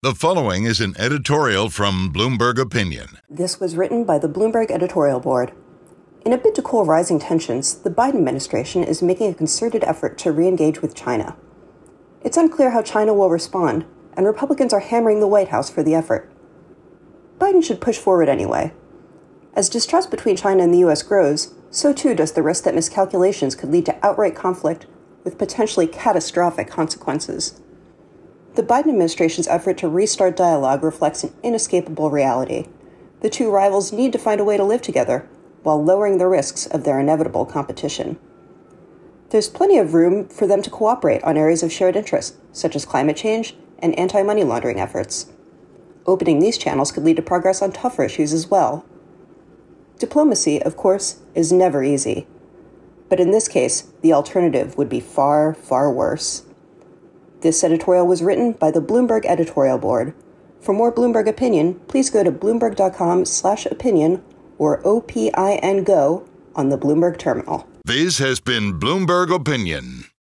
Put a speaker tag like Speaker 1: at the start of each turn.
Speaker 1: The following is an editorial from Bloomberg Opinion.
Speaker 2: This was written by the Bloomberg editorial board. In a bid to cool rising tensions, the Biden administration is making a concerted effort to re engage with China. It's unclear how China will respond, and Republicans are hammering the White House for the effort. Biden should push forward anyway. As distrust between China and the U.S. grows, so too does the risk that miscalculations could lead to outright conflict with potentially catastrophic consequences. The Biden administration's effort to restart dialogue reflects an inescapable reality. The two rivals need to find a way to live together while lowering the risks of their inevitable competition. There's plenty of room for them to cooperate on areas of shared interest, such as climate change and anti money laundering efforts. Opening these channels could lead to progress on tougher issues as well. Diplomacy, of course, is never easy. But in this case, the alternative would be far, far worse. This editorial was written by the Bloomberg editorial board. For more Bloomberg opinion, please go to bloomberg.com/opinion or OPIN Go on the Bloomberg terminal.
Speaker 1: This has been Bloomberg Opinion.